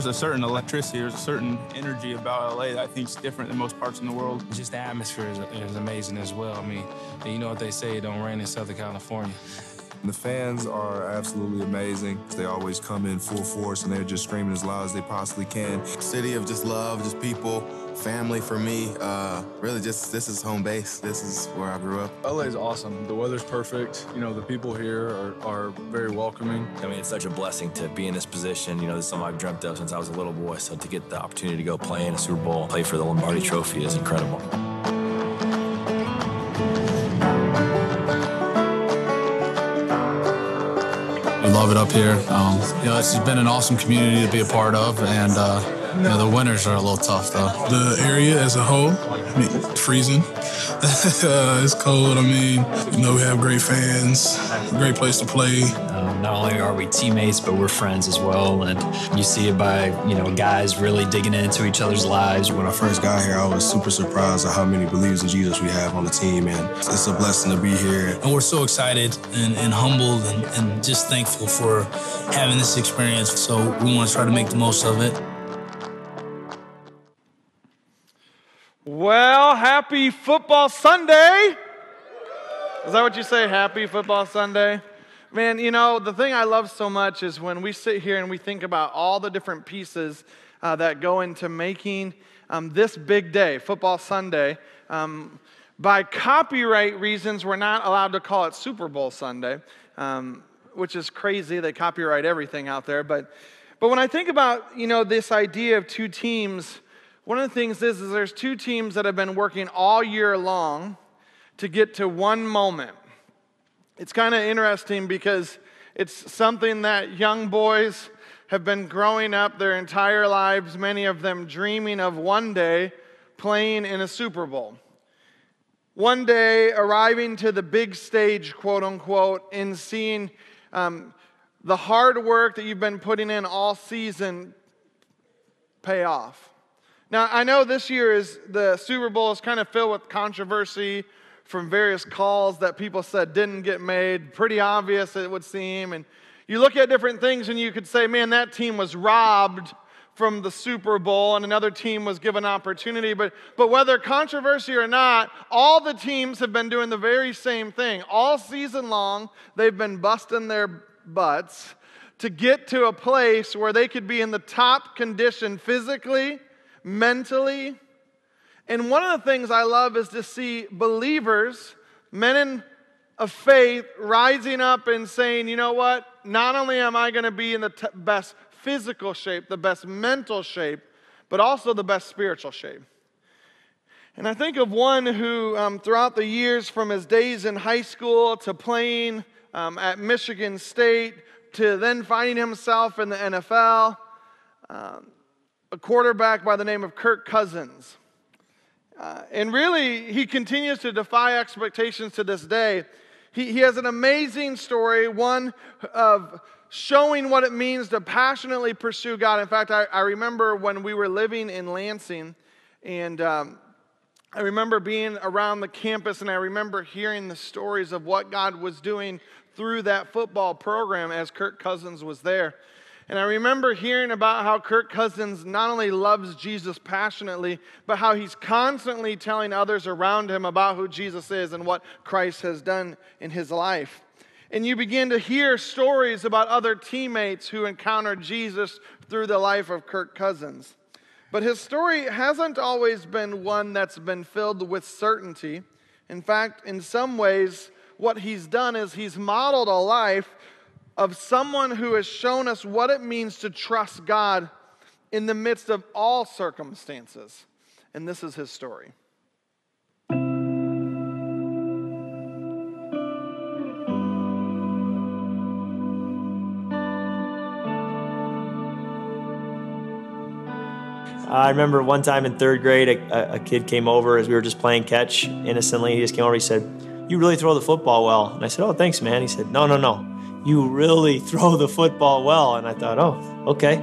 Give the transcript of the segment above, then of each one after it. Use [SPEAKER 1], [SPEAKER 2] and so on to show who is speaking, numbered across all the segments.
[SPEAKER 1] There's a certain electricity, there's a certain energy about LA that I think is different than most parts in the world.
[SPEAKER 2] Just the atmosphere is, is amazing as well. I mean, you know what they say, it don't rain in Southern California.
[SPEAKER 3] The fans are absolutely amazing. They always come in full force and they're just screaming as loud as they possibly can.
[SPEAKER 4] City of just love, just people, family for me. Uh, really, just this is home base. This is where I grew up.
[SPEAKER 5] LA is awesome. The weather's perfect. You know, the people here are, are very welcoming.
[SPEAKER 6] I mean, it's such a blessing to be in this position. You know, this is something I've dreamt of since I was a little boy. So to get the opportunity to go play in a Super Bowl, play for the Lombardi Trophy is incredible.
[SPEAKER 7] We love it up here. Um, you know, it's been an awesome community to be a part of, and uh, you know, the winters are a little tough though.
[SPEAKER 8] The area as a whole, I mean, freezing. uh, it's cold. I mean, you know, we have great fans, great place to play.
[SPEAKER 9] Um, not only are we teammates, but we're friends as well. And you see it by, you know, guys really digging into each other's lives.
[SPEAKER 10] When I first got here, I was super surprised at how many believers in Jesus we have on the team. And it's a blessing to be here.
[SPEAKER 11] And we're so excited and, and humbled and, and just thankful for having this experience. So we want to try to make the most of it.
[SPEAKER 12] Well, happy football Sunday. Is that what you say? Happy football Sunday? Man, you know, the thing I love so much is when we sit here and we think about all the different pieces uh, that go into making um, this big day, Football Sunday. Um, by copyright reasons, we're not allowed to call it Super Bowl Sunday, um, which is crazy. They copyright everything out there. But, but when I think about, you know, this idea of two teams, one of the things is, is there's two teams that have been working all year long to get to one moment. It's kind of interesting because it's something that young boys have been growing up their entire lives, many of them dreaming of one day playing in a Super Bowl. One day arriving to the big stage, quote unquote, and seeing um, the hard work that you've been putting in all season pay off. Now, I know this year is the Super Bowl is kind of filled with controversy from various calls that people said didn't get made. Pretty obvious, it would seem. And you look at different things and you could say, man, that team was robbed from the Super Bowl and another team was given opportunity. But, but whether controversy or not, all the teams have been doing the very same thing. All season long, they've been busting their butts to get to a place where they could be in the top condition physically mentally. And one of the things I love is to see believers, men of faith, rising up and saying, you know what? Not only am I going to be in the t- best physical shape, the best mental shape, but also the best spiritual shape. And I think of one who, um, throughout the years, from his days in high school to playing um, at Michigan State to then finding himself in the NFL, um, a quarterback by the name of Kirk Cousins. Uh, and really, he continues to defy expectations to this day. He, he has an amazing story, one of showing what it means to passionately pursue God. In fact, I, I remember when we were living in Lansing, and um, I remember being around the campus, and I remember hearing the stories of what God was doing through that football program as Kirk Cousins was there. And I remember hearing about how Kirk Cousins not only loves Jesus passionately, but how he's constantly telling others around him about who Jesus is and what Christ has done in his life. And you begin to hear stories about other teammates who encountered Jesus through the life of Kirk Cousins. But his story hasn't always been one that's been filled with certainty. In fact, in some ways, what he's done is he's modeled a life of someone who has shown us what it means to trust God in the midst of all circumstances. And this is his story.
[SPEAKER 13] I remember one time in third grade, a, a, kid came over as we were just playing catch innocently. He just came over. He said, "You really throw the football well." And I said, "Oh, thanks, man." He said, "No, no, no you really throw the football well. And I thought, oh, okay.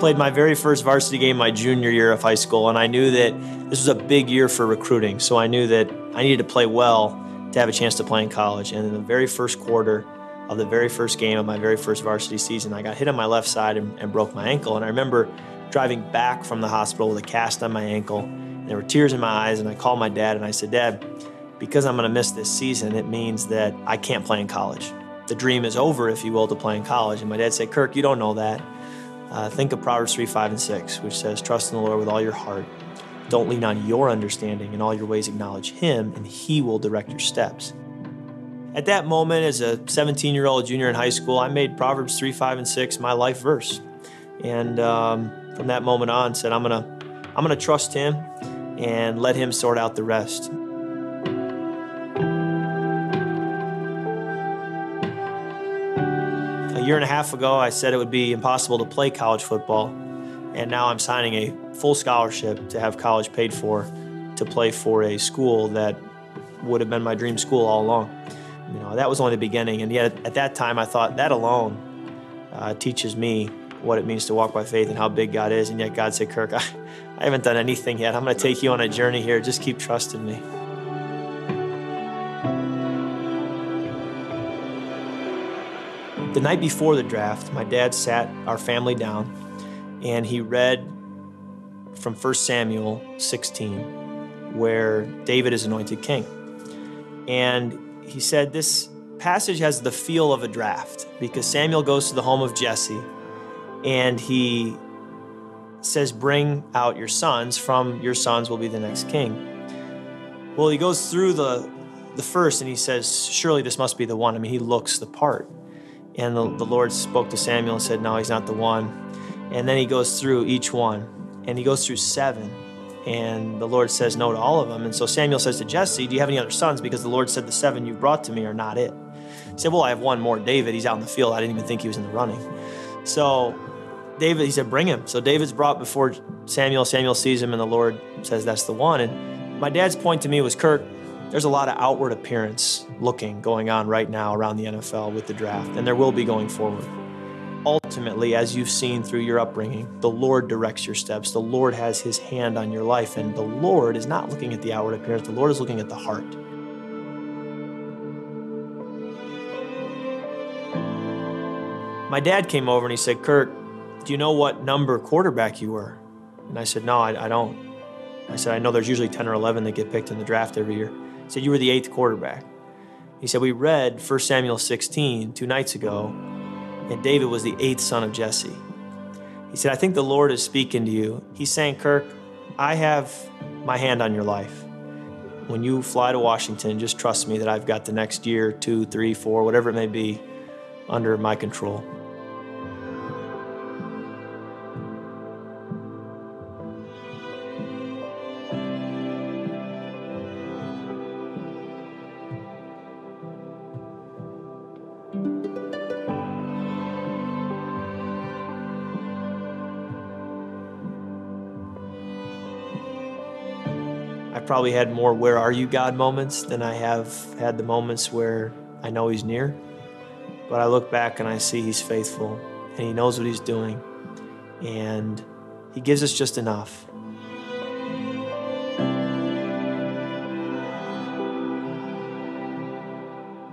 [SPEAKER 13] Played my very first varsity game my junior year of high school, and I knew that this was a big year for recruiting. So I knew that I needed to play well to have a chance to play in college. And in the very first quarter, of the very first game of my very first varsity season. I got hit on my left side and, and broke my ankle. And I remember driving back from the hospital with a cast on my ankle. And there were tears in my eyes. And I called my dad and I said, Dad, because I'm going to miss this season, it means that I can't play in college. The dream is over, if you will, to play in college. And my dad said, Kirk, you don't know that. Uh, think of Proverbs 3, 5, and 6, which says, Trust in the Lord with all your heart. Don't lean on your understanding. In all your ways, acknowledge Him, and He will direct your steps. At that moment, as a 17 year old junior in high school, I made Proverbs 3, 5, and 6 my life verse. And um, from that moment on, said, I'm going to I'm going to trust Him and let Him sort out the rest. Year and a half ago, I said it would be impossible to play college football. And now I'm signing a full scholarship to have college paid for to play for a school that would have been my dream school all along. You know, that was only the beginning. And yet at that time, I thought that alone uh, teaches me what it means to walk by faith and how big God is. And yet God said, Kirk, I, I haven't done anything yet. I'm going to take you on a journey here. Just keep trusting me. The night before the draft, my dad sat our family down and he read from 1 Samuel 16, where David is anointed king. And he said this passage has the feel of a draft because Samuel goes to the home of Jesse and he says, Bring out your sons, from your sons will be the next king. Well, he goes through the, the first and he says, Surely this must be the one. I mean, he looks the part. And the, the Lord spoke to Samuel and said, No, he's not the one. And then he goes through each one, and he goes through seven. And the Lord says no to all of them. And so Samuel says to Jesse, Do you have any other sons? Because the Lord said, The seven you brought to me are not it. He said, Well, I have one more, David. He's out in the field. I didn't even think he was in the running. So David, he said, Bring him. So David's brought before Samuel. Samuel sees him, and the Lord says, That's the one. And my dad's point to me was, Kirk, there's a lot of outward appearance looking going on right now around the NFL with the draft, and there will be going forward. Ultimately, as you've seen through your upbringing, the Lord directs your steps. The Lord has his hand on your life, and the Lord is not looking at the outward appearance, the Lord is looking at the heart. My dad came over and he said, Kirk, do you know what number quarterback you were? And I said, No, I, I don't. I said, I know there's usually 10 or 11 that get picked in the draft every year. He said, You were the eighth quarterback. He said, We read 1 Samuel 16 two nights ago, and David was the eighth son of Jesse. He said, I think the Lord is speaking to you. He's saying, Kirk, I have my hand on your life. When you fly to Washington, just trust me that I've got the next year, two, three, four, whatever it may be, under my control. Probably had more where are you God moments than I have had the moments where I know he's near. But I look back and I see he's faithful and he knows what he's doing and he gives us just enough.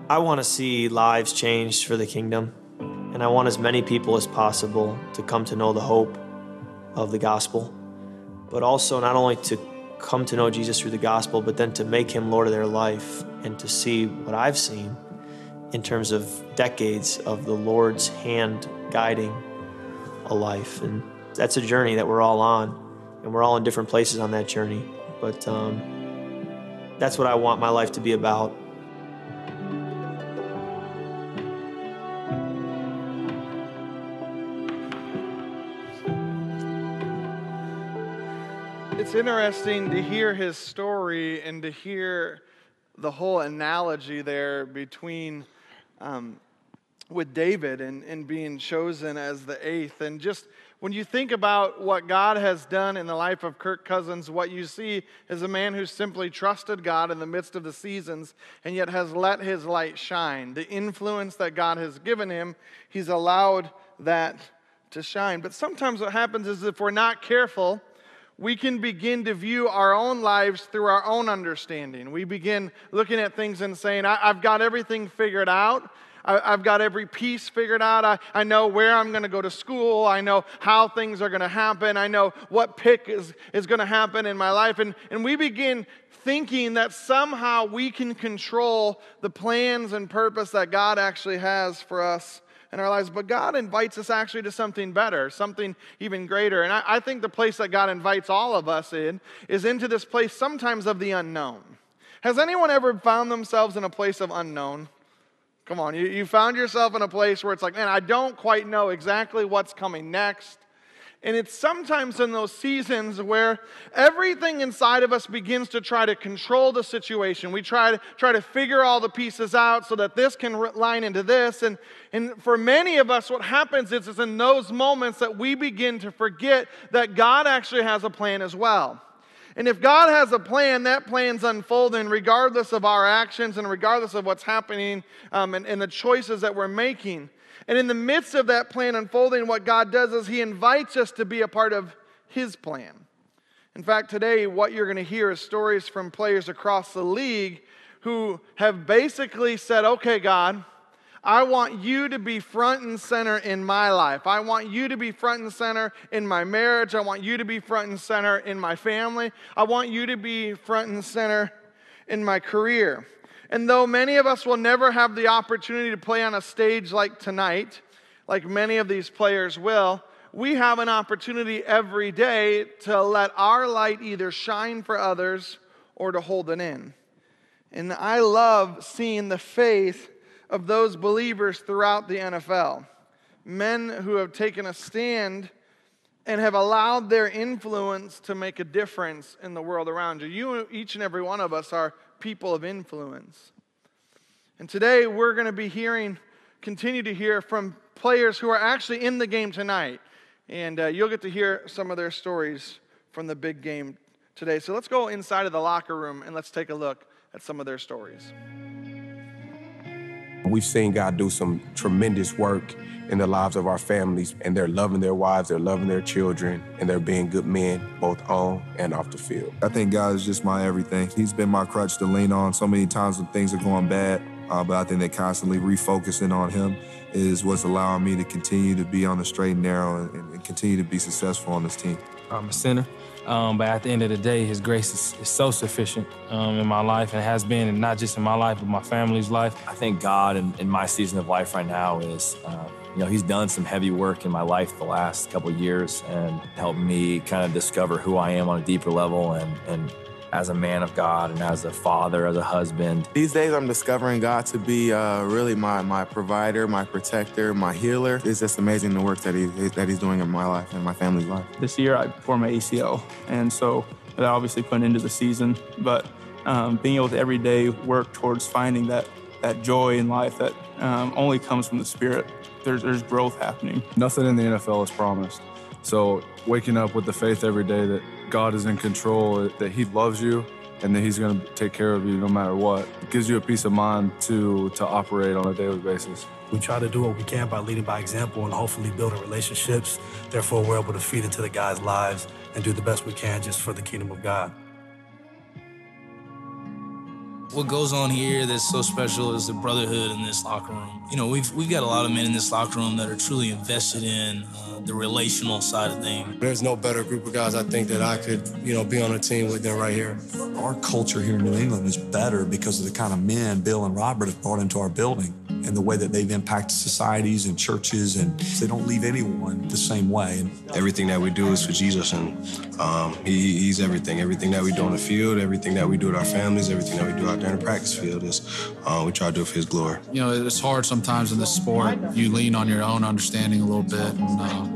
[SPEAKER 13] I want to see lives changed for the kingdom, and I want as many people as possible to come to know the hope of the gospel, but also not only to come to know Jesus through the gospel, but then to make him Lord of their life and to see what I've seen in terms of decades of the Lord's hand guiding a life. And that's a journey that we're all on, and we're all in different places on that journey. But um, that's what I want my life to be about.
[SPEAKER 12] It's interesting to hear his story and to hear the whole analogy there between um, with David and, and being chosen as the eighth. And just when you think about what God has done in the life of Kirk Cousins, what you see is a man who simply trusted God in the midst of the seasons and yet has let his light shine. The influence that God has given him, he's allowed that to shine. But sometimes what happens is if we're not careful, we can begin to view our own lives through our own understanding. We begin looking at things and saying, I've got everything figured out. I, have got every piece figured out. I, I know where I'm going to go to school. I know how things are going to happen. I know what pick is, is going to happen in my life. And, and we begin thinking that somehow we can control the plans and purpose that God actually has for us in our lives. But God invites us actually to something better, something even greater. And I, I think the place that God invites all of us in is into this place sometimes of the unknown. Has anyone ever found themselves in a place of unknown? Come on, you, you found yourself in a place where it's like, man, I don't quite know exactly what's coming next. And it's sometimes in those seasons where everything inside of us begins to try to control the situation. We try to try to figure all the pieces out so that this can line into this. And, and for many of us, what happens is it's in those moments that we begin to forget that God actually has a plan as well. And if God has a plan, that plan's unfolding regardless of our actions and regardless of what's happening um, and, and the choices that we're making. And in the midst of that plan unfolding, what God does is He invites us to be a part of His plan. In fact, today, what you're going to hear is stories from players across the league who have basically said, Okay, God, I want you to be front and center in my life. I want you to be front and center in my marriage. I want you to be front and center in my family. I want you to be front and center in my career. And though many of us will never have the opportunity to play on a stage like tonight, like many of these players will, we have an opportunity every day to let our light either shine for others or to hold it in. And I love seeing the faith of those believers throughout the NFL. Men who have taken a stand and have allowed their influence to make a difference in the world around you. You, each and every one of us, are people of influence. And today we're going to be hearing, continue to hear from players who are actually in the game tonight. And uh, you'll get to hear some of their stories from the big game today. So let's go inside of the locker room and let's take a look at some of their stories.
[SPEAKER 14] We've seen God do some tremendous work in the lives of our families, and they're loving their wives, they're loving their children, and they're being good men both on and off the field.
[SPEAKER 3] I think God is just my everything. He's been my crutch to lean on so many times when things are going bad, uh, but I think that constantly refocusing on Him is what's allowing me to continue to be on the straight and narrow and, and continue to be successful on this team.
[SPEAKER 2] I'm a sinner. Um, but at the end of the day, His grace is, is so sufficient um, in my life and has been, and not just in my life, but my family's life.
[SPEAKER 6] I think God in, in my season of life right now is, uh, you know, He's done some heavy work in my life the last couple years and helped me kind of discover who I am on a deeper level and, and as a man of God and as a father, as a husband.
[SPEAKER 4] These days, I'm discovering God to be uh, really my my provider, my protector, my healer. It's just amazing the work that he that He's doing in my life and my family's life.
[SPEAKER 1] This year, I tore my ACL, and so that obviously put an end to the season. But um, being able to every day work towards finding that that joy in life that um, only comes from the Spirit. There's there's growth happening.
[SPEAKER 5] Nothing in the NFL is promised. So waking up with the faith every day that God is in control, that He loves you, and that He's going to take care of you no matter what. It gives you a peace of mind to to operate on a daily basis.
[SPEAKER 15] We try to do what we can by leading by example and hopefully building relationships. Therefore, we're able to feed into the guys' lives and do the best we can just for the kingdom of God.
[SPEAKER 11] What goes on here that's so special is the brotherhood in this locker room. You know, we've we've got a lot of men in this locker room that are truly invested in uh, the relational side of things.
[SPEAKER 10] There's no better group of guys I think that I could, you know, be on a team with than right here.
[SPEAKER 16] Our culture here in New England is better because of the kind of men Bill and Robert have brought into our building and the way that they've impacted societies and churches, and they don't leave anyone the same way. And
[SPEAKER 10] everything that we do is for Jesus, and um, he, He's everything. Everything that we do on the field, everything that we do with our families, everything that we do out there in the practice field is uh, we try to do it for His glory.
[SPEAKER 7] You know, it's hard sometimes in this sport. You lean on your own understanding a little bit, and uh,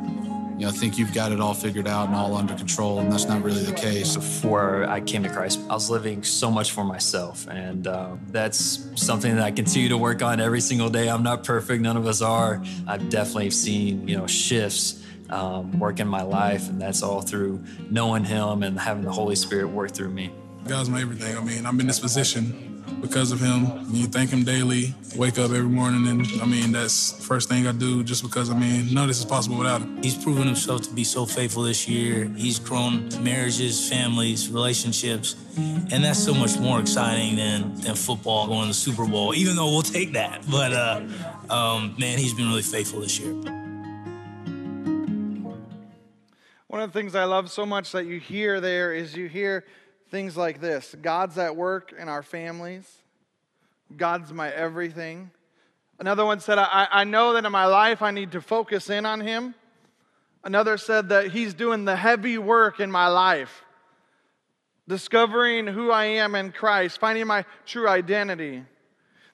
[SPEAKER 7] you know, think you've got it all figured out and all under control, and that's not really the case.
[SPEAKER 9] Before I came to Christ, I was living so much for myself, and uh, that's something that I continue to work on every single day. I'm not perfect; none of us are. I've definitely seen, you know, shifts um, work in my life, and that's all through knowing Him and having the Holy Spirit work through me.
[SPEAKER 8] God's my everything. I mean, I'm in this position because of him. You thank him daily, wake up every morning, and I mean, that's the first thing I do just because, I mean, none of this is possible without him.
[SPEAKER 11] He's proven himself to be so faithful this year. He's grown marriages, families, relationships, and that's so much more exciting than, than football going to the Super Bowl, even though we'll take that. But uh, um, man, he's been really faithful this year.
[SPEAKER 12] One of the things I love so much that you hear there is you hear things like this God's at work in our families, God's my everything. Another one said, I, I know that in my life I need to focus in on Him. Another said that He's doing the heavy work in my life, discovering who I am in Christ, finding my true identity.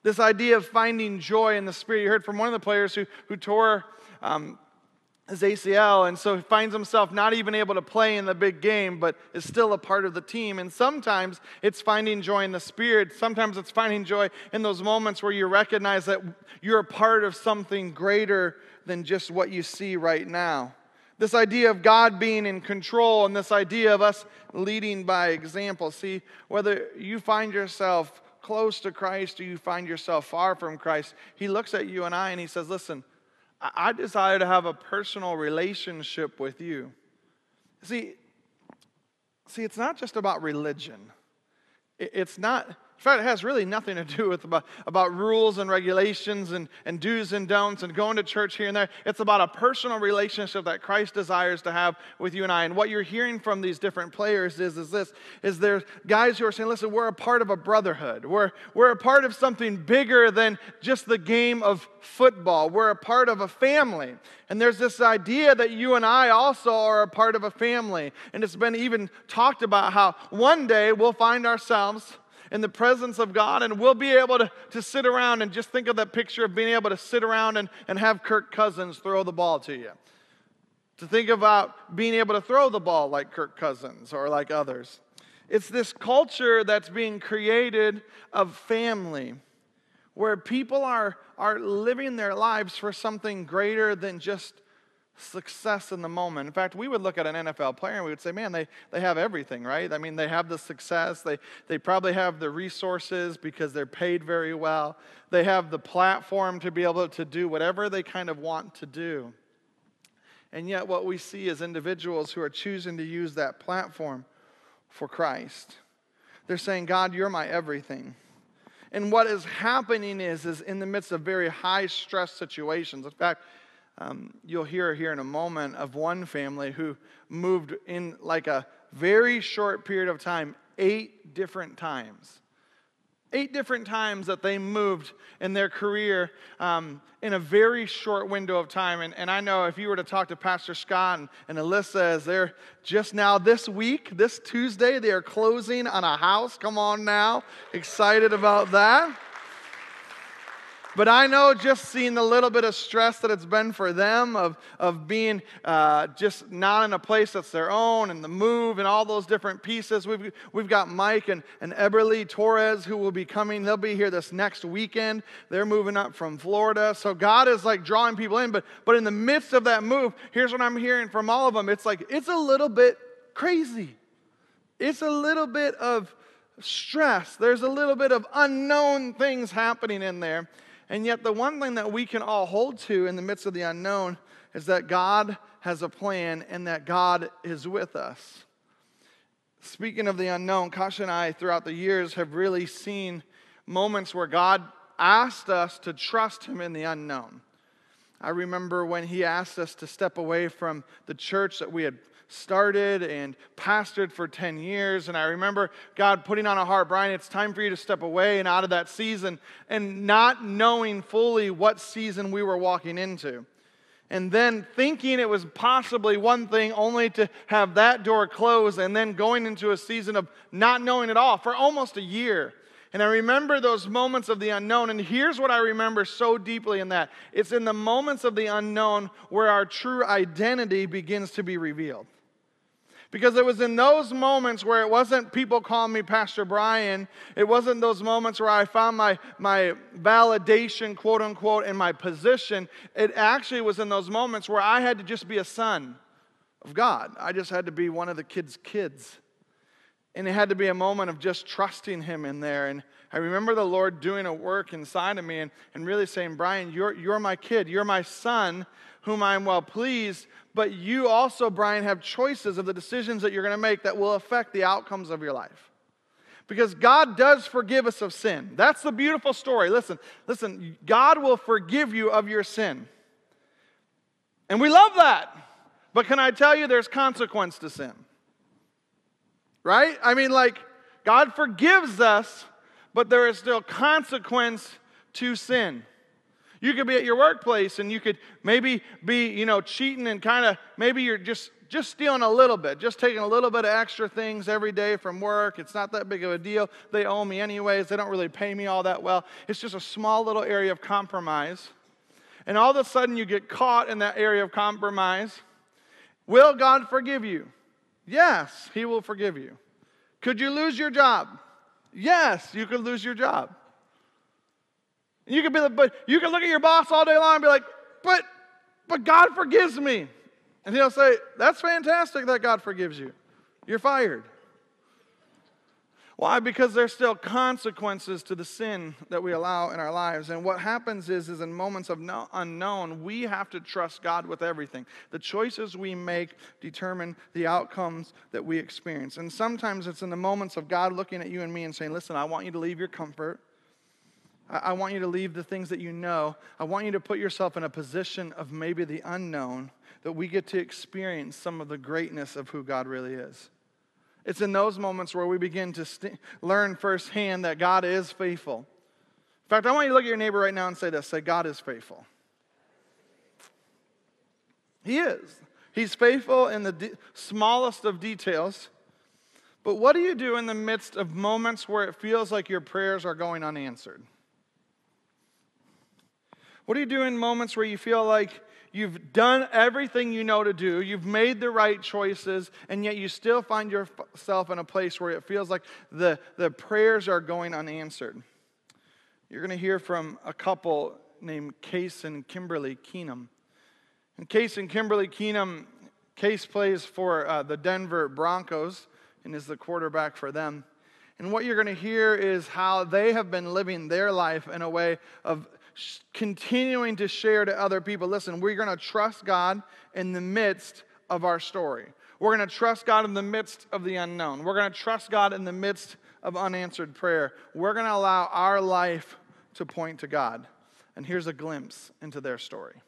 [SPEAKER 12] This idea of finding joy in the Spirit. You heard from one of the players who, who tore um, his ACL, and so he finds himself not even able to play in the big game, but is still a part of the team. And sometimes it's finding joy in the Spirit. Sometimes it's finding joy in those moments where you recognize that you're a part of something greater than just what you see right now. This idea of God being in control and this idea of us leading by example. See, whether you find yourself close to Christ or you find yourself far from Christ, He looks at you and I and He says, Listen, I desire to have a personal relationship with you. See, see, it's not just about religion. It's not, in fact, it has really nothing to do with about, about rules and regulations and, and do's and don'ts and going to church here and there. It's about a personal relationship that Christ desires to have with you and I. And what you're hearing from these different players is, is this, is there's guys who are saying, listen, we're a part of a brotherhood. We're, we're a part of something bigger than just the game of football. We're a part of a family. And there's this idea that you and I also are a part of a family. And it's been even talked about how one day we'll find ourselves in the presence of God, and we'll be able to, to sit around and just think of that picture of being able to sit around and, and have Kirk Cousins throw the ball to you. To think about being able to throw the ball like Kirk Cousins or like others. It's this culture that's being created of family where people are, are living their lives for something greater than just success in the moment. In fact, we would look at an NFL player and we would say, man, they, they have everything, right? I mean, they have the success. They, they probably have the resources because they're paid very well. They have the platform to be able to do whatever they kind of want to do. And yet, what we see is individuals who are choosing to use that platform for Christ. They're saying, God, you're my everything. And what is happening is, is in the midst of very high stress situations. In fact, um, you'll hear here in a moment of one family who moved in like a very short period of time, eight different times. Eight different times that they moved in their career um, in a very short window of time. And, and I know if you were to talk to Pastor Scott and, and Alyssa, as they're just now this week, this Tuesday, they are closing on a house. Come on now. Excited about that. But I know just seeing the little bit of stress that it's been for them of, of being uh, just not in a place that's their own and the move and all those different pieces. We've, we've got Mike and, and Eberly Torres who will be coming. They'll be here this next weekend. They're moving up from Florida. So God is like drawing people in. But, but in the midst of that move, here's what I'm hearing from all of them it's like, it's a little bit crazy. It's a little bit of stress. There's a little bit of unknown things happening in there. And yet, the one thing that we can all hold to in the midst of the unknown is that God has a plan and that God is with us. Speaking of the unknown, Kasha and I, throughout the years, have really seen moments where God asked us to trust Him in the unknown. I remember when He asked us to step away from the church that we had started and pastored for 10 years. And I remember God putting on a heart, Brian, it's time for you to step away and out of that season and not knowing fully what season we were walking into. And then thinking it was possibly one thing, only to have that door close, and then going into a season of not knowing at all for almost a year. And I remember those moments of the unknown. And here's what I remember so deeply in that it's in the moments of the unknown where our true identity begins to be revealed. Because it was in those moments where it wasn't people calling me Pastor Brian, it wasn't those moments where I found my, my validation, quote unquote, in my position. It actually was in those moments where I had to just be a son of God. I just had to be one of the kids' kids. And it had to be a moment of just trusting Him in there and, I remember the Lord doing a work inside of me and, and really saying, Brian, you're, you're my kid. You're my son, whom I'm well pleased. But you also, Brian, have choices of the decisions that you're going to make that will affect the outcomes of your life. Because God does forgive us of sin. That's the beautiful story. Listen, listen, God will forgive you of your sin. And we love that. But can I tell you, there's consequence to sin. Right? I mean, like, God forgives us, but there is still consequence to sin. You could be at your workplace and you could maybe be, you know, cheating and kind of maybe you're just just stealing a little bit, just taking a little bit of extra things every day from work. It's not that big of a deal. They owe me anyways. They don't really pay me all that well. It's just a small little area of compromise. And all of a sudden you get caught in that area of compromise. Will God forgive you? Yes, He will forgive you. Could you lose your job? Yes, you could lose your job. You could be the, but you could look at your boss all day long and be like, but, but God forgives me. And he'll say, that's fantastic that God forgives you. You're fired. Why? Because there's still consequences to the sin that we allow in our lives. And what happens is, is in moments of no, unknown, we have to trust God with everything. The choices we make determine the outcomes that we experience. And sometimes it's in the moments of God looking at you and me and saying, listen, I want you to leave your comfort. I, I want you to leave the things that you know. I want you to put yourself in a position of maybe the unknown that we get to experience some of the greatness of who God really is. It's in those moments where we begin to st- learn firsthand that God is faithful. In fact, I want you to look at your neighbor right now and say this say, God is faithful. He is. He's faithful in the de- smallest of details. But what do you do in the midst of moments where it feels like your prayers are going unanswered? What do you do in moments where you feel like You've done everything you know to do. You've made the right choices, and yet you still find yourself in a place where it feels like the, the prayers are going unanswered. You're going to hear from a couple named Case and Kimberly Keenum. And Case and Kimberly Keenum, Case plays for uh, the Denver Broncos and is the quarterback for them. And what you're going to hear is how they have been living their life in a way of continuing to share to other people listen, we're going to trust God in the midst of our story. We're going to trust God in the midst of the unknown. We're going to trust God in the midst of unanswered prayer. We're going to allow our life to point to God. And here's a glimpse into their story.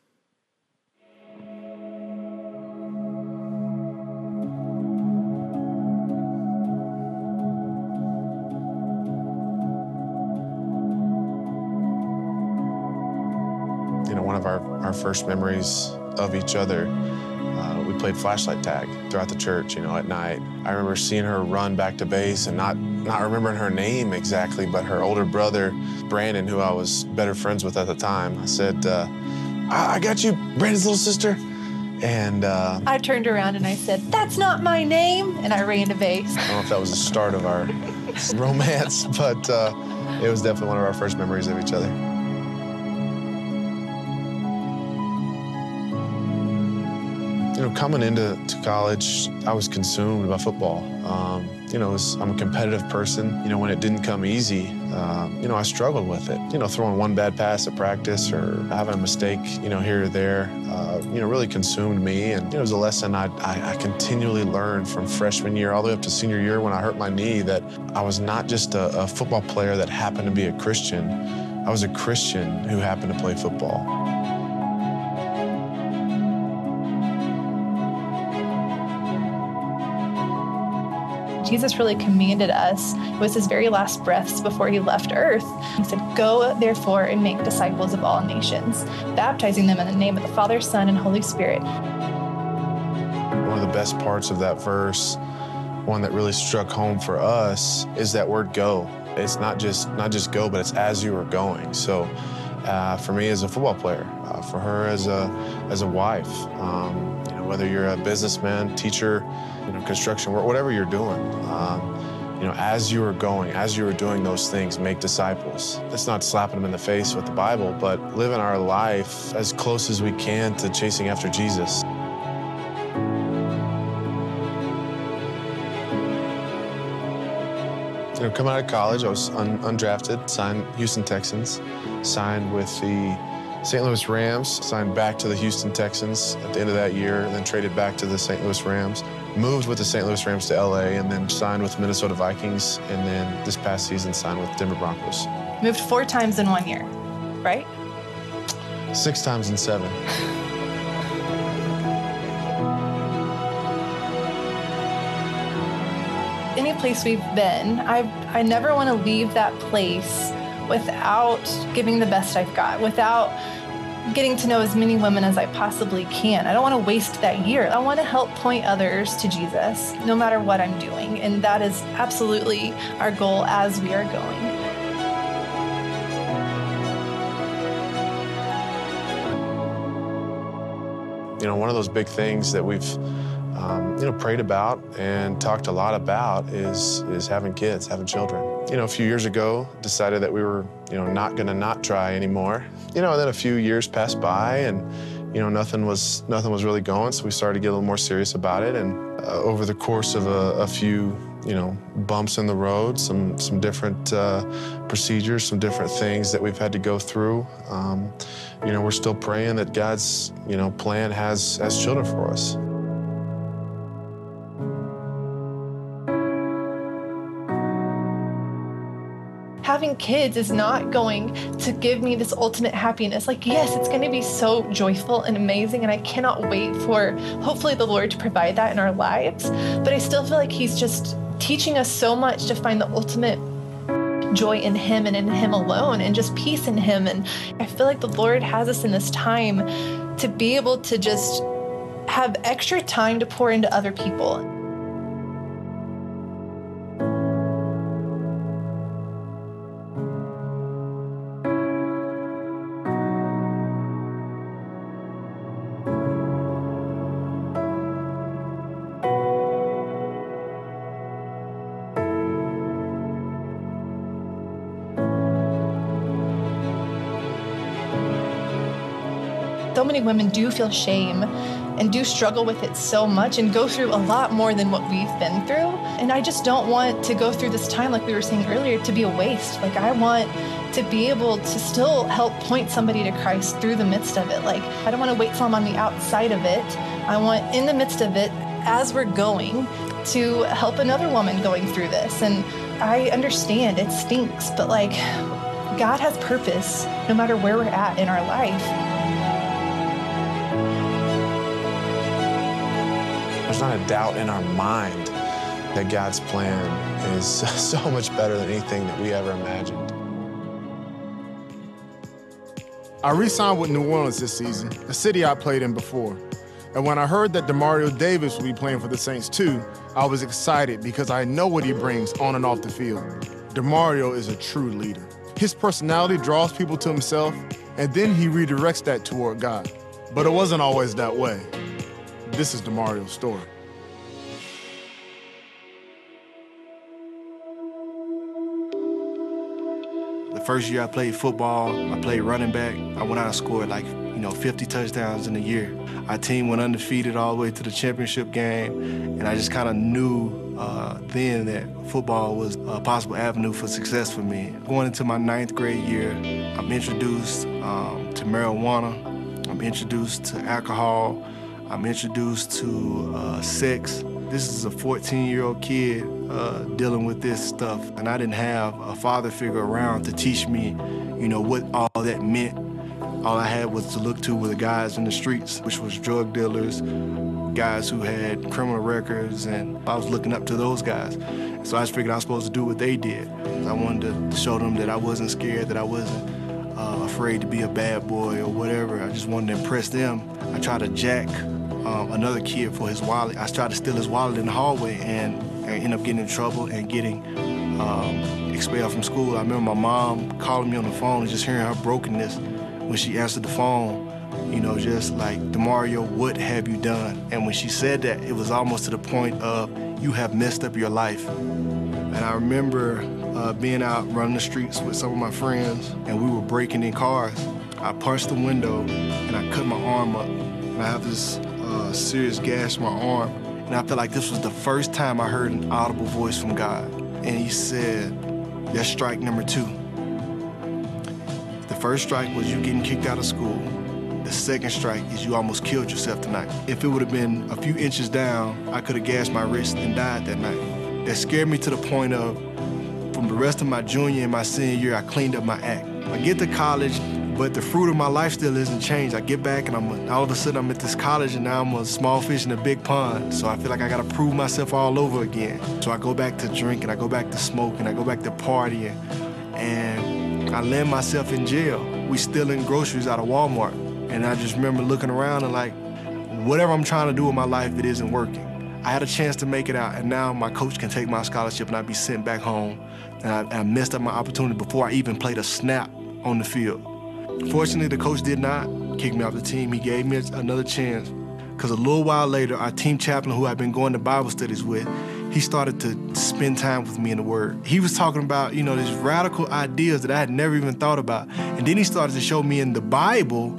[SPEAKER 4] Of our, our first memories of each other. Uh, we played flashlight tag throughout the church, you know, at night. I remember seeing her run back to base and not, not remembering her name exactly, but her older brother, Brandon, who I was better friends with at the time, I said, uh, I, I got you, Brandon's little sister. And uh,
[SPEAKER 17] I turned around and I said, That's not my name. And I ran to base.
[SPEAKER 4] I don't know if that was the start of our romance, but uh, it was definitely one of our first memories of each other. Coming into to college, I was consumed by football. Um, you know, was, I'm a competitive person. You know, when it didn't come easy, uh, you know, I struggled with it. You know, throwing one bad pass at practice or having a mistake, you know, here or there, uh, you know, really consumed me. And you know, it was a lesson I, I, I continually learned from freshman year all the way up to senior year when I hurt my knee that I was not just a, a football player that happened to be a Christian. I was a Christian who happened to play football.
[SPEAKER 17] Jesus really commanded us. It was his very last breaths before he left earth. He said, Go therefore and make disciples of all nations, baptizing them in the name of the Father, Son, and Holy Spirit.
[SPEAKER 4] One of the best parts of that verse, one that really struck home for us, is that word go. It's not just not just go, but it's as you are going. So uh, for me as a football player, uh, for her as a as a wife, um, whether you're a businessman, teacher, you know, construction work, whatever you're doing. Um, you know, as you are going, as you are doing those things, make disciples. That's not slapping them in the face with the Bible, but living our life as close as we can to chasing after Jesus. You know, coming out of college, I was un- undrafted, signed Houston Texans, signed with the St. Louis Rams, signed back to the Houston Texans at the end of that year, and then traded back to the St. Louis Rams. Moved with the St. Louis Rams to LA, and then signed with Minnesota Vikings, and then this past season signed with Denver Broncos.
[SPEAKER 17] Moved four times in one year, right?
[SPEAKER 4] Six times in seven.
[SPEAKER 17] Any place we've been, I I never want to leave that place without giving the best I've got, without getting to know as many women as I possibly can. I don't want to waste that year. I want to help point others to Jesus no matter what I'm doing. And that is absolutely our goal as we are going.
[SPEAKER 4] You know, one of those big things that we've um, you know, prayed about and talked a lot about is is having kids, having children. You know, a few years ago, decided that we were, you know, not to not try anymore. You know, and then a few years passed by, and you know, nothing was nothing was really going. So we started to get a little more serious about it. And uh, over the course of a, a, few, you know, bumps in the road, some some different uh, procedures, some different things that we've had to go through. Um, you know, we're still praying that God's, you know, plan has has children for us.
[SPEAKER 17] Having kids is not going to give me this ultimate happiness. Like, yes, it's going to be so joyful and amazing, and I cannot wait for hopefully the Lord to provide that in our lives. But I still feel like He's just teaching us so much to find the ultimate joy in Him and in Him alone, and just peace in Him. And I feel like the Lord has us in this time to be able to just have extra time to pour into other people. Many women do feel shame and do struggle with it so much and go through a lot more than what we've been through. And I just don't want to go through this time, like we were saying earlier, to be a waste. Like, I want to be able to still help point somebody to Christ through the midst of it. Like, I don't want to wait till I'm on the outside of it. I want, in the midst of it, as we're going, to help another woman going through this. And I understand it stinks, but like, God has purpose no matter where we're at in our life.
[SPEAKER 4] There's not a doubt in our mind that God's plan is so much better than anything that we ever imagined.
[SPEAKER 18] I re-signed with New Orleans this season, a city I played in before. And when I heard that Demario Davis would be playing for the Saints too, I was excited because I know what he brings on and off the field. Demario is a true leader. His personality draws people to himself, and then he redirects that toward God. But it wasn't always that way. This is Demario's story.
[SPEAKER 19] The first year I played football, I played running back. I went out and scored like, you know, 50 touchdowns in a year. Our team went undefeated all the way to the championship game, and I just kind of knew uh, then that football was a possible avenue for success for me. Going into my ninth grade year, I'm introduced um, to marijuana. I'm introduced to alcohol. I'm introduced to uh, sex. This is a 14 year old kid uh, dealing with this stuff, and I didn't have a father figure around to teach me, you know, what all that meant. All I had was to look to were the guys in the streets, which was drug dealers, guys who had criminal records, and I was looking up to those guys. So I just figured I was supposed to do what they did. I wanted to show them that I wasn't scared, that I wasn't uh, afraid to be a bad boy or whatever. I just wanted to impress them. I tried to jack um, another kid for his wallet. I tried to steal his wallet in the hallway and, I ended up getting in trouble and getting um, expelled from school. I remember my mom calling me on the phone and just hearing her brokenness when she answered the phone. You know, just like, Demario, what have you done? And when she said that, it was almost to the point of, you have messed up your life. And I remember uh, being out running the streets with some of my friends, and we were breaking in cars. I punched the window and I cut my arm up. And I have this uh, serious gash in my arm. And I felt like this was the first time I heard an audible voice from God. and he said, That's strike number two. The first strike was you getting kicked out of school. The second strike is you almost killed yourself tonight. If it would have been a few inches down, I could have gashed my wrist and died that night. That scared me to the point of, from the rest of my junior and my senior year, I cleaned up my act. I get to college, but the fruit of my life still isn't changed. I get back and I'm all of a sudden I'm at this college and now I'm a small fish in a big pond. So I feel like I gotta prove myself all over again. So I go back to drinking, I go back to smoking, I go back to partying, and I land myself in jail. We stealing groceries out of Walmart. And I just remember looking around and like, whatever I'm trying to do with my life, it isn't working. I had a chance to make it out, and now my coach can take my scholarship and I'd be sent back home. And I, I messed up my opportunity before I even played a snap on the field. Fortunately, the coach did not kick me off the team. He gave me another chance. Because a little while later, our team chaplain, who I'd been going to Bible studies with, he started to spend time with me in the Word. He was talking about, you know, these radical ideas that I had never even thought about. And then he started to show me in the Bible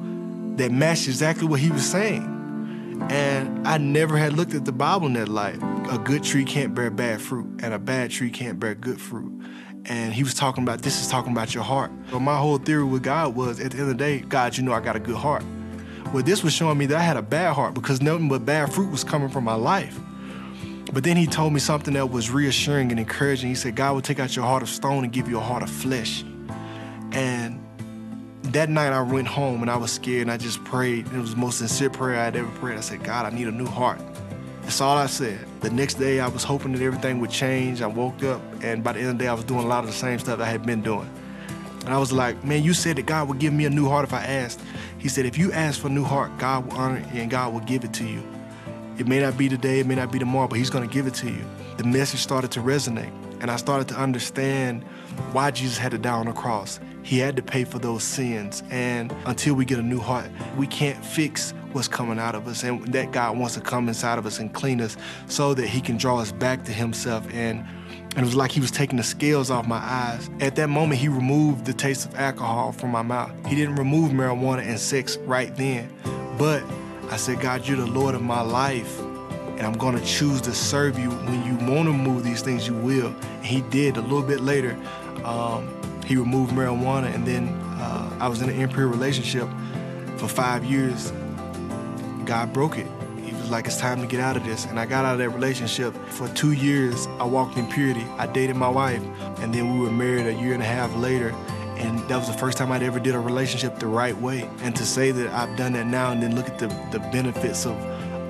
[SPEAKER 19] that matched exactly what he was saying. And I never had looked at the Bible in that light. A good tree can't bear bad fruit, and a bad tree can't bear good fruit. And he was talking about this is talking about your heart. So my whole theory with God was at the end of the day, God, you know I got a good heart. Well, this was showing me that I had a bad heart because nothing but bad fruit was coming from my life. But then he told me something that was reassuring and encouraging. He said, God will take out your heart of stone and give you a heart of flesh. And that night I went home and I was scared and I just prayed. It was the most sincere prayer I'd ever prayed. I said, God, I need a new heart. That's all I said. The next day I was hoping that everything would change. I woke up and by the end of the day I was doing a lot of the same stuff I had been doing. And I was like, man, you said that God would give me a new heart if I asked. He said, if you ask for a new heart, God will honor it and God will give it to you. It may not be today, it may not be tomorrow, but He's gonna give it to you. The message started to resonate and I started to understand why Jesus had to die on the cross. He had to pay for those sins. And until we get a new heart, we can't fix what's coming out of us. And that God wants to come inside of us and clean us so that He can draw us back to Himself. And it was like He was taking the scales off my eyes. At that moment, He removed the taste of alcohol from my mouth. He didn't remove marijuana and sex right then. But I said, God, you're the Lord of my life. And I'm gonna choose to serve you. When you wanna move these things, you will. And he did a little bit later. Um, he removed marijuana, and then uh, I was in an impure relationship for five years. God broke it. He was like, it's time to get out of this. And I got out of that relationship. For two years, I walked in purity. I dated my wife, and then we were married a year and a half later. And that was the first time I'd ever did a relationship the right way. And to say that I've done that now and then look at the, the benefits of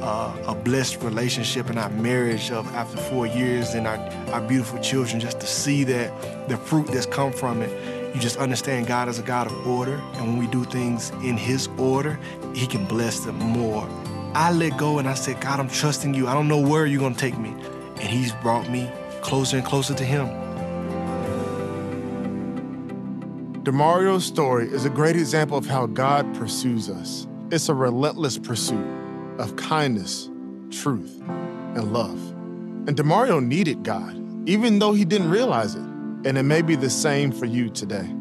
[SPEAKER 19] uh, a blessed relationship and our marriage of after four years and our, our beautiful children, just to see that the fruit that's come from it, you just understand God is a God of order. And when we do things in His order, He can bless them more. I let go and I said, God, I'm trusting you. I don't know where you're going to take me. And He's brought me closer and closer to Him.
[SPEAKER 18] Demario's story is a great example of how God pursues us. It's a relentless pursuit of kindness, truth, and love. And Demario needed God, even though he didn't realize it. And it may be the same for you today.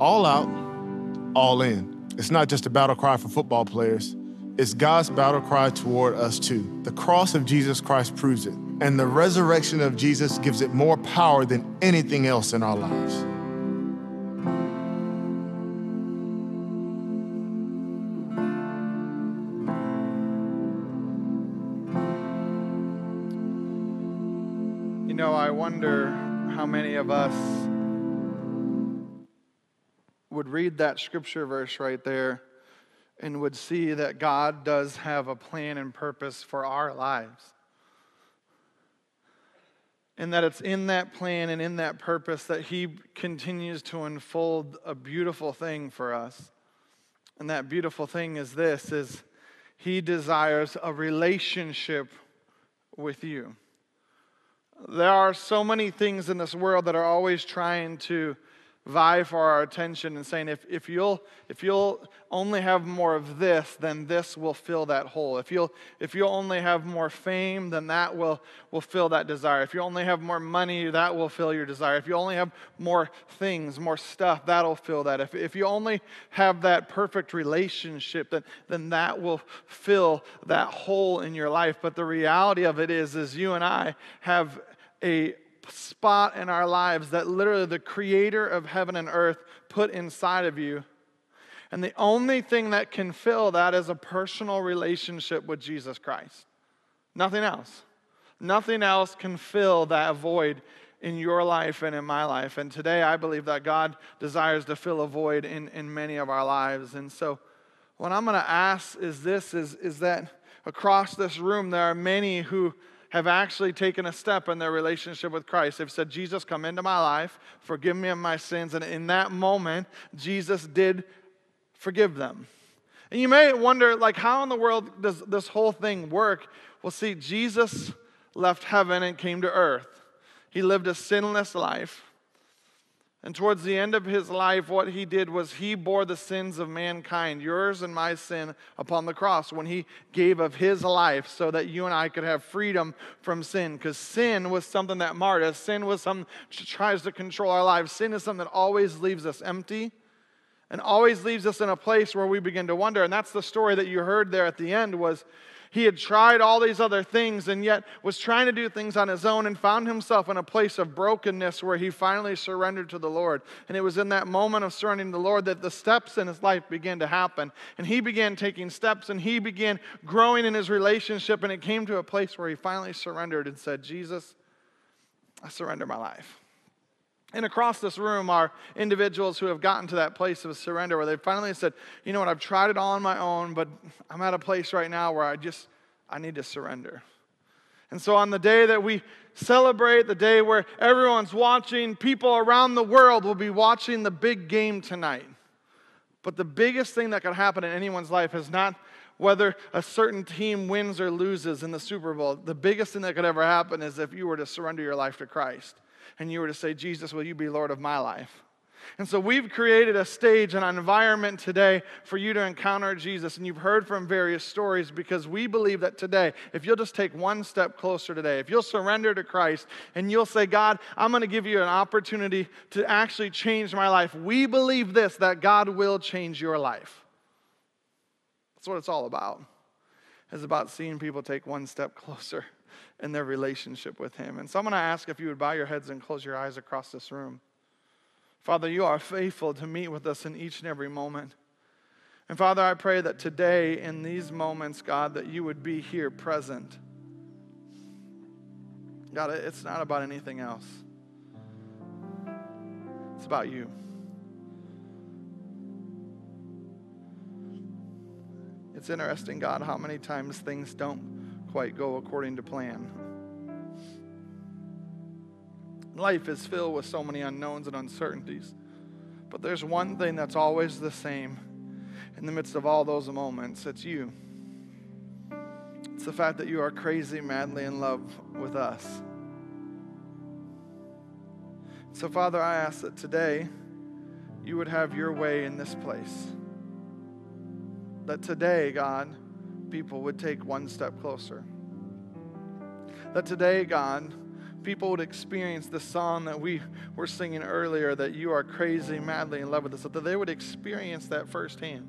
[SPEAKER 18] All out, all in. It's not just a battle cry for football players, it's God's battle cry toward us too. The cross of Jesus Christ proves it, and the resurrection of Jesus gives it more power than anything else in our lives.
[SPEAKER 12] You know, I wonder how many of us would read that scripture verse right there and would see that God does have a plan and purpose for our lives. And that it's in that plan and in that purpose that He continues to unfold a beautiful thing for us. And that beautiful thing is this is He desires a relationship with you. There are so many things in this world that are always trying to vie for our attention and saying, if, if, you'll, if you'll only have more of this, then this will fill that hole. If you'll, if you'll only have more fame, then that will, will fill that desire. If you only have more money, that will fill your desire. If you only have more things, more stuff, that'll fill that. If, if you only have that perfect relationship, then, then that will fill that hole in your life. But the reality of it is, is you and I have a spot in our lives that literally the creator of heaven and earth put inside of you. And the only thing that can fill that is a personal relationship with Jesus Christ. Nothing else. Nothing else can fill that void in your life and in my life. And today I believe that God desires to fill a void in, in many of our lives. And so what I'm going to ask is this is, is that across this room there are many who have actually taken a step in their relationship with Christ. They've said, Jesus, come into my life, forgive me of my sins. And in that moment, Jesus did forgive them. And you may wonder, like, how in the world does this whole thing work? Well, see, Jesus left heaven and came to earth. He lived a sinless life. And towards the end of his life, what he did was he bore the sins of mankind, yours and my sin, upon the cross when he gave of his life so that you and I could have freedom from sin. Because sin was something that marred us, sin was something that tries to control our lives. Sin is something that always leaves us empty and always leaves us in a place where we begin to wonder. And that's the story that you heard there at the end was he had tried all these other things and yet was trying to do things on his own and found himself in a place of brokenness where he finally surrendered to the Lord. And it was in that moment of surrendering to the Lord that the steps in his life began to happen. And he began taking steps and he began growing in his relationship. And it came to a place where he finally surrendered and said, Jesus, I surrender my life. And across this room are individuals who have gotten to that place of surrender where they finally said, you know what, I've tried it all on my own, but I'm at a place right now where I just, I need to surrender. And so on the day that we celebrate, the day where everyone's watching, people around the world will be watching the big game tonight. But the biggest thing that could happen in anyone's life is not whether a certain team wins or loses in the Super Bowl. The biggest thing that could ever happen is if you were to surrender your life to Christ and you were to say, Jesus, will you be Lord of my life? And so we've created a stage, and an environment today for you to encounter Jesus. And you've heard from various stories because we believe that today, if you'll just take one step closer today, if you'll surrender to Christ and you'll say, God, I'm going to give you an opportunity to actually change my life, we believe this that God will change your life. That's what it's all about. It's about seeing people take one step closer in their relationship with Him. And so I'm going to ask if you would bow your heads and close your eyes across this room. Father, you are faithful to meet with us in each and every moment. And Father, I pray that today, in these moments, God, that you would be here present. God, it's not about anything else, it's about you. It's interesting, God, how many times things don't quite go according to plan. Life is filled with so many unknowns and uncertainties. But there's one thing that's always the same in the midst of all those moments it's you. It's the fact that you are crazy, madly in love with us. So, Father, I ask that today you would have your way in this place. That today, God, people would take one step closer. That today, God, people would experience the song that we were singing earlier that you are crazy, madly in love with us, that they would experience that firsthand.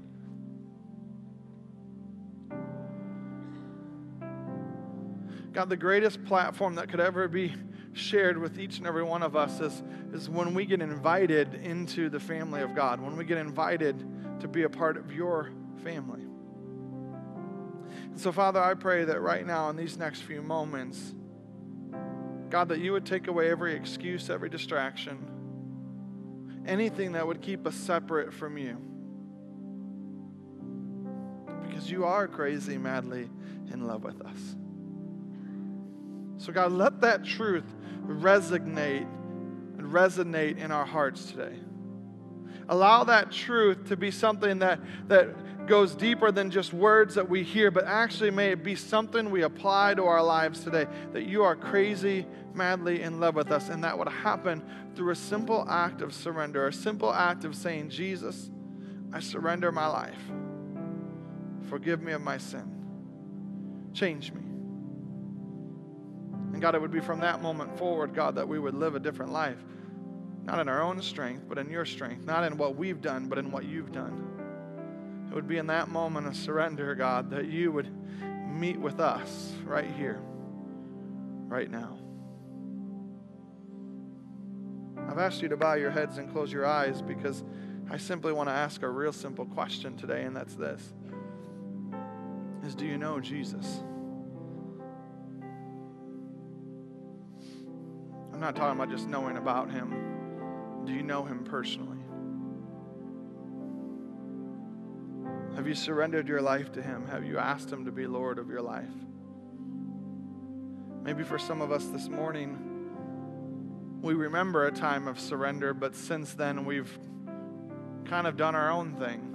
[SPEAKER 12] God, the greatest platform that could ever be shared with each and every one of us is, is when we get invited into the family of God, when we get invited to be a part of your family. And so, Father, I pray that right now, in these next few moments, God, that you would take away every excuse, every distraction, anything that would keep us separate from you. Because you are crazy, madly in love with us. So, God, let that truth resonate and resonate in our hearts today. Allow that truth to be something that, that goes deeper than just words that we hear, but actually may it be something we apply to our lives today. That you are crazy, madly in love with us, and that would happen through a simple act of surrender, a simple act of saying, Jesus, I surrender my life. Forgive me of my sin. Change me. And God, it would be from that moment forward, God, that we would live a different life. Not in our own strength, but in your strength. Not in what we've done, but in what you've done. It would be in that moment of surrender, God, that you would meet with us right here, right now. I've asked you to bow your heads and close your eyes because I simply want to ask a real simple question today, and that's this is do you know Jesus? I'm not talking about just knowing about him. Do you know him personally? Have you surrendered your life to him? Have you asked him to be Lord of your life? Maybe for some of us this morning, we remember a time of surrender, but since then we've kind of done our own thing.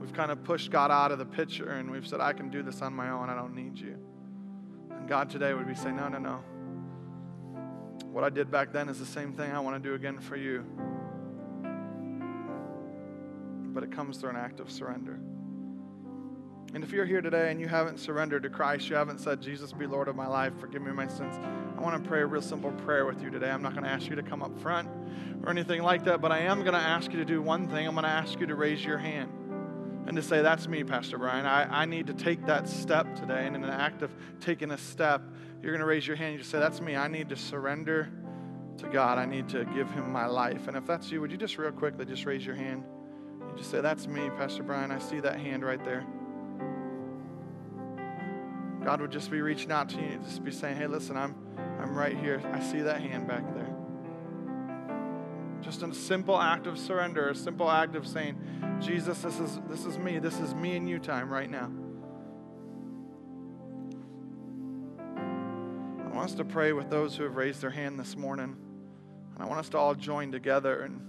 [SPEAKER 12] We've kind of pushed God out of the picture and we've said, I can do this on my own. I don't need you. And God today would be saying, No, no, no. What I did back then is the same thing I want to do again for you. But it comes through an act of surrender. And if you're here today and you haven't surrendered to Christ, you haven't said, Jesus, be Lord of my life, forgive me my sins, I want to pray a real simple prayer with you today. I'm not going to ask you to come up front or anything like that, but I am going to ask you to do one thing. I'm going to ask you to raise your hand and to say, That's me, Pastor Brian. I, I need to take that step today. And in an act of taking a step, you're going to raise your hand and you say, That's me. I need to surrender to God. I need to give Him my life. And if that's you, would you just real quickly just raise your hand? You just say, That's me, Pastor Brian. I see that hand right there. God would just be reaching out to you, and just be saying, "Hey, listen, I'm, I'm right here. I see that hand back there." Just a simple act of surrender, a simple act of saying, "Jesus, this is this is me. This is me and you time right now." Us to pray with those who have raised their hand this morning, and I want us to all join together. And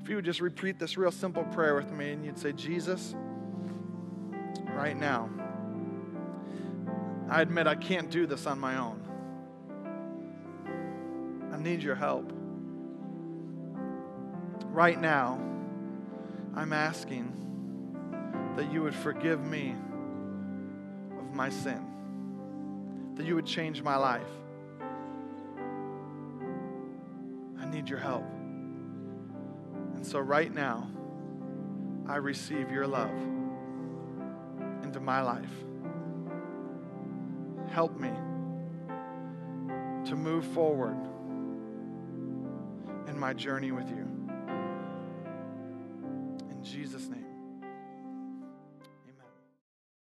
[SPEAKER 12] if you would just repeat this real simple prayer with me, and you'd say, "Jesus, right now." I admit I can't do this on my own. I need your help. Right now, I'm asking that you would forgive me of my sin, that you would change my life. I need your help. And so, right now, I receive your love into my life help me to move forward in my journey with you.